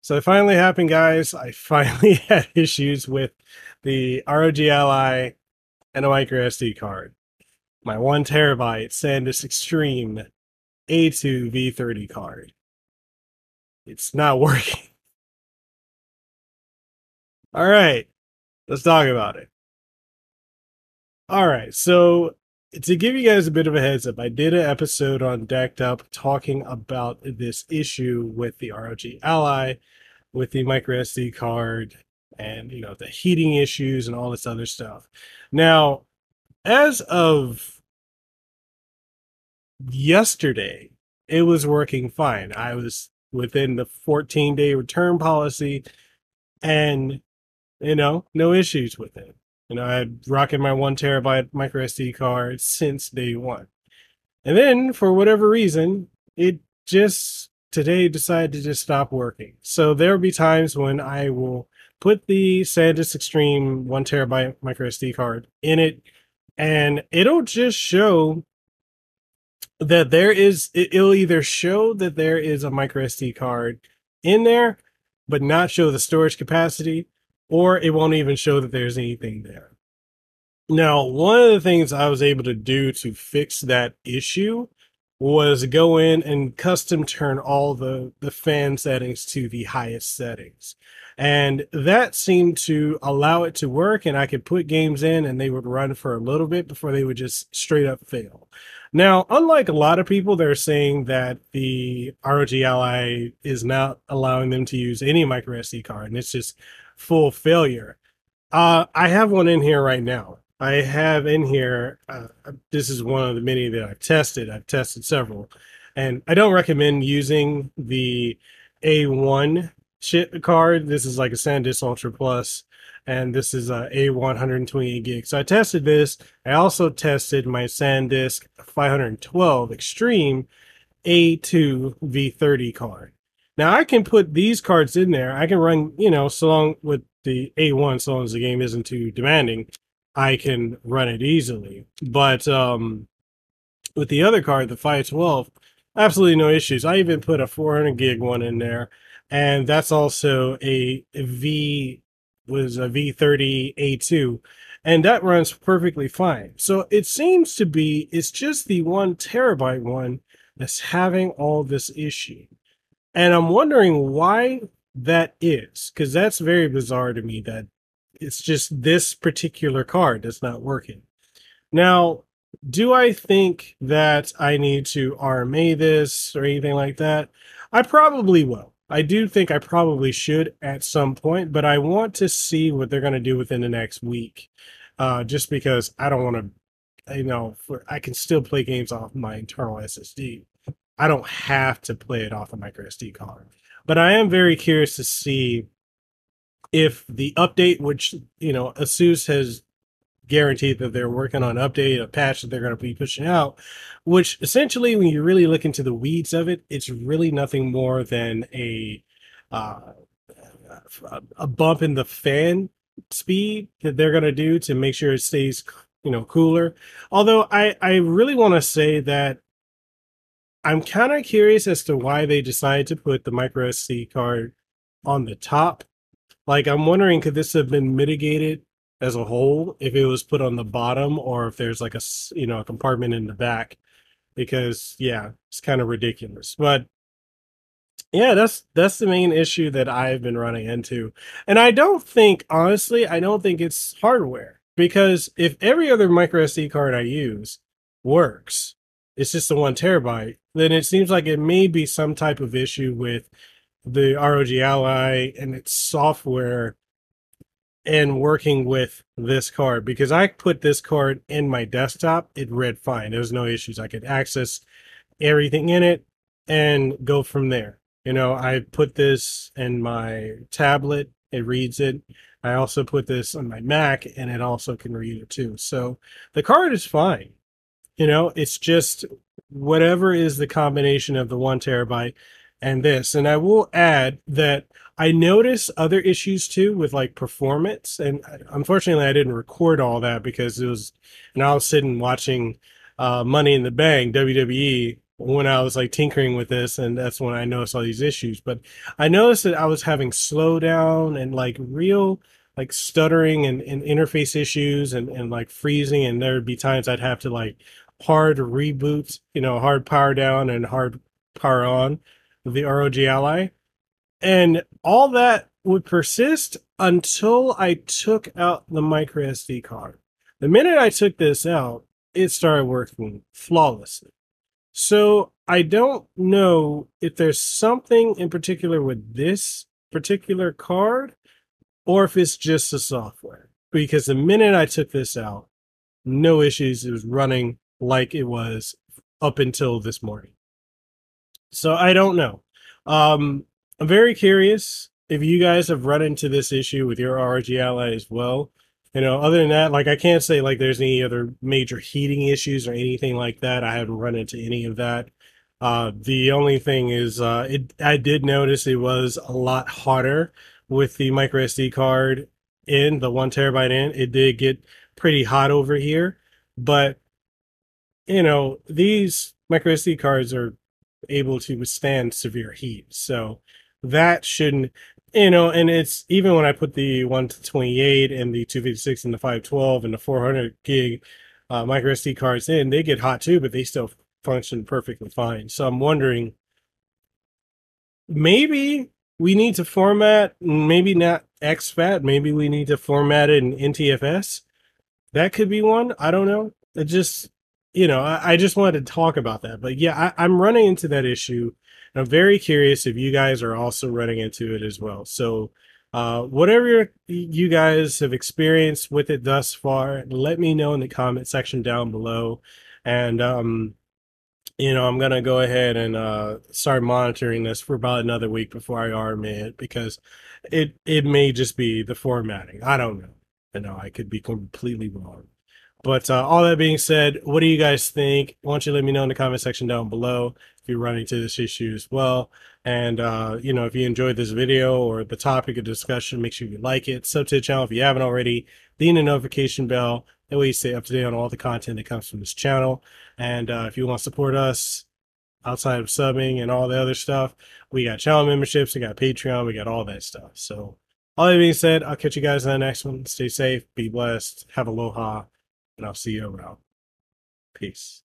So it finally happened, guys. I finally had issues with the ROG Ally and a micro SD card. My one terabyte SanDisk Extreme A2 V30 card. It's not working. All right, let's talk about it. All right, so to give you guys a bit of a heads up, I did an episode on Decked Up talking about this issue with the ROG Ally, with the micro SD card, and you know the heating issues and all this other stuff. Now, as of yesterday, it was working fine. I was within the 14 day return policy, and you know, no issues with it. You know, I had rocking my one terabyte micro SD card since day one. And then for whatever reason, it just today decided to just stop working. So there'll be times when I will put the SanDisk Extreme one terabyte micro SD card in it, and it'll just show that there is it'll either show that there is a micro SD card in there, but not show the storage capacity, or it won't even show that there's anything there. Now, one of the things I was able to do to fix that issue was go in and custom turn all the, the fan settings to the highest settings. And that seemed to allow it to work, and I could put games in and they would run for a little bit before they would just straight up fail. Now, unlike a lot of people, they're saying that the ROG Ally is not allowing them to use any micro SD card, and it's just full failure. Uh, I have one in here right now. I have in here, uh, this is one of the many that I've tested. I've tested several, and I don't recommend using the A1 chip card. This is like a SanDisk Ultra Plus, and this is a A128 gig. So I tested this. I also tested my SanDisk 512 Extreme A2 V30 card. Now I can put these cards in there. I can run, you know, so long with the A1, so long as the game isn't too demanding, I can run it easily. But um with the other card, the 512, absolutely no issues. I even put a 400 gig one in there, and that's also a, V was a V30 A2, and that runs perfectly fine. So it seems to be it's just the one terabyte one that's having all this issue. And I'm wondering why that is, because that's very bizarre to me that it's just this particular card that's not working. Now, do I think that I need to RMA this or anything like that? I probably will. I do think I probably should at some point, but I want to see what they're going to do within the next week. Uh, just because I don't want to, you know, for, I can still play games off my internal SSD. I don't have to play it off a micro SD card. But I am very curious to see if the update, which you know, ASUS has guaranteed that they're working on update, a patch that they're going to be pushing out, which essentially, when you really look into the weeds of it, it's really nothing more than a uh, a bump in the fan speed that they're going to do to make sure it stays you know cooler although i i really want to say that I'm kind of curious as to why they decided to put the micro SD card on the top. Like, I'm wondering, could this have been mitigated as a whole if it was put on the bottom, or if there's like a you know a compartment in the back? Because yeah, it's kind of ridiculous. But yeah, that's that's the main issue that I've been running into, and I don't think honestly, I don't think it's hardware because if every other micro SD card I use works, it's just the one terabyte, then it seems like it may be some type of issue with the ROG Ally and its software and working with this card because I put this card in my desktop, it read fine. There was no issues. I could access everything in it and go from there. You know, I put this in my tablet, it reads it. I also put this on my Mac and it also can read it too. So the card is fine. You know, it's just whatever is the combination of the one terabyte and this. And I will add that I notice other issues too with like performance. And unfortunately, I didn't record all that because it was, and I was sitting watching uh, Money in the Bank, WWE, when I was like tinkering with this, and that's when I noticed all these issues. But I noticed that I was having slowdown and like real like stuttering and, and interface issues and, and like freezing, and there would be times I'd have to like hard reboot, you know, hard power down and hard power on the ROG Ally. And all that would persist until I took out the micro SD card. The minute I took this out, it started working flawlessly. So I don't know if there's something in particular with this particular card or if it's just the software. Because the minute I took this out, no issues. It was running like it was up until this morning. So I don't know. Um, I'm very curious if you guys have run into this issue with your ROG Ally as well. You know, other than that, like I can't say like there's any other major heating issues or anything like that. I haven't run into any of that. Uh, the only thing is, uh, it I did notice it was a lot hotter with the micro SD card in the one terabyte in. It did get pretty hot over here, but you know these micro SD cards are able to withstand severe heat, so that shouldn't you know and it's even when i put the 1 to 28 and the 256 and the 512 and the 400 gig uh, micro sd cards in they get hot too but they still function perfectly fine. So i'm wondering maybe we need to format maybe not exFAT maybe we need to format it in ntfs that could be one i don't know. It just you know i, I just wanted to talk about that but yeah I, i'm running into that issue and I'm very curious if you guys are also running into it as well. So, uh, whatever you guys have experienced with it thus far, let me know in the comment section down below. And, um, you know, I'm going to go ahead and uh, start monitoring this for about another week before I RMA it because it, it may just be the formatting. I don't know. You know, I could be completely wrong. But uh, all that being said, what do you guys think? Why don't you let me know in the comment section down below if you're running into this issue as well. And, uh, you know, if you enjoyed this video or the topic of discussion, make sure you like it. Sub to the channel if you haven't already. Ding the notification bell. That way you stay up to date on all the content that comes from this channel. And uh, if you want to support us outside of subbing and all the other stuff, we got channel memberships, we got Patreon, we got all that stuff. So, all that being said, I'll catch you guys in the next one. Stay safe, be blessed, have aloha, and I'll see you around. Peace.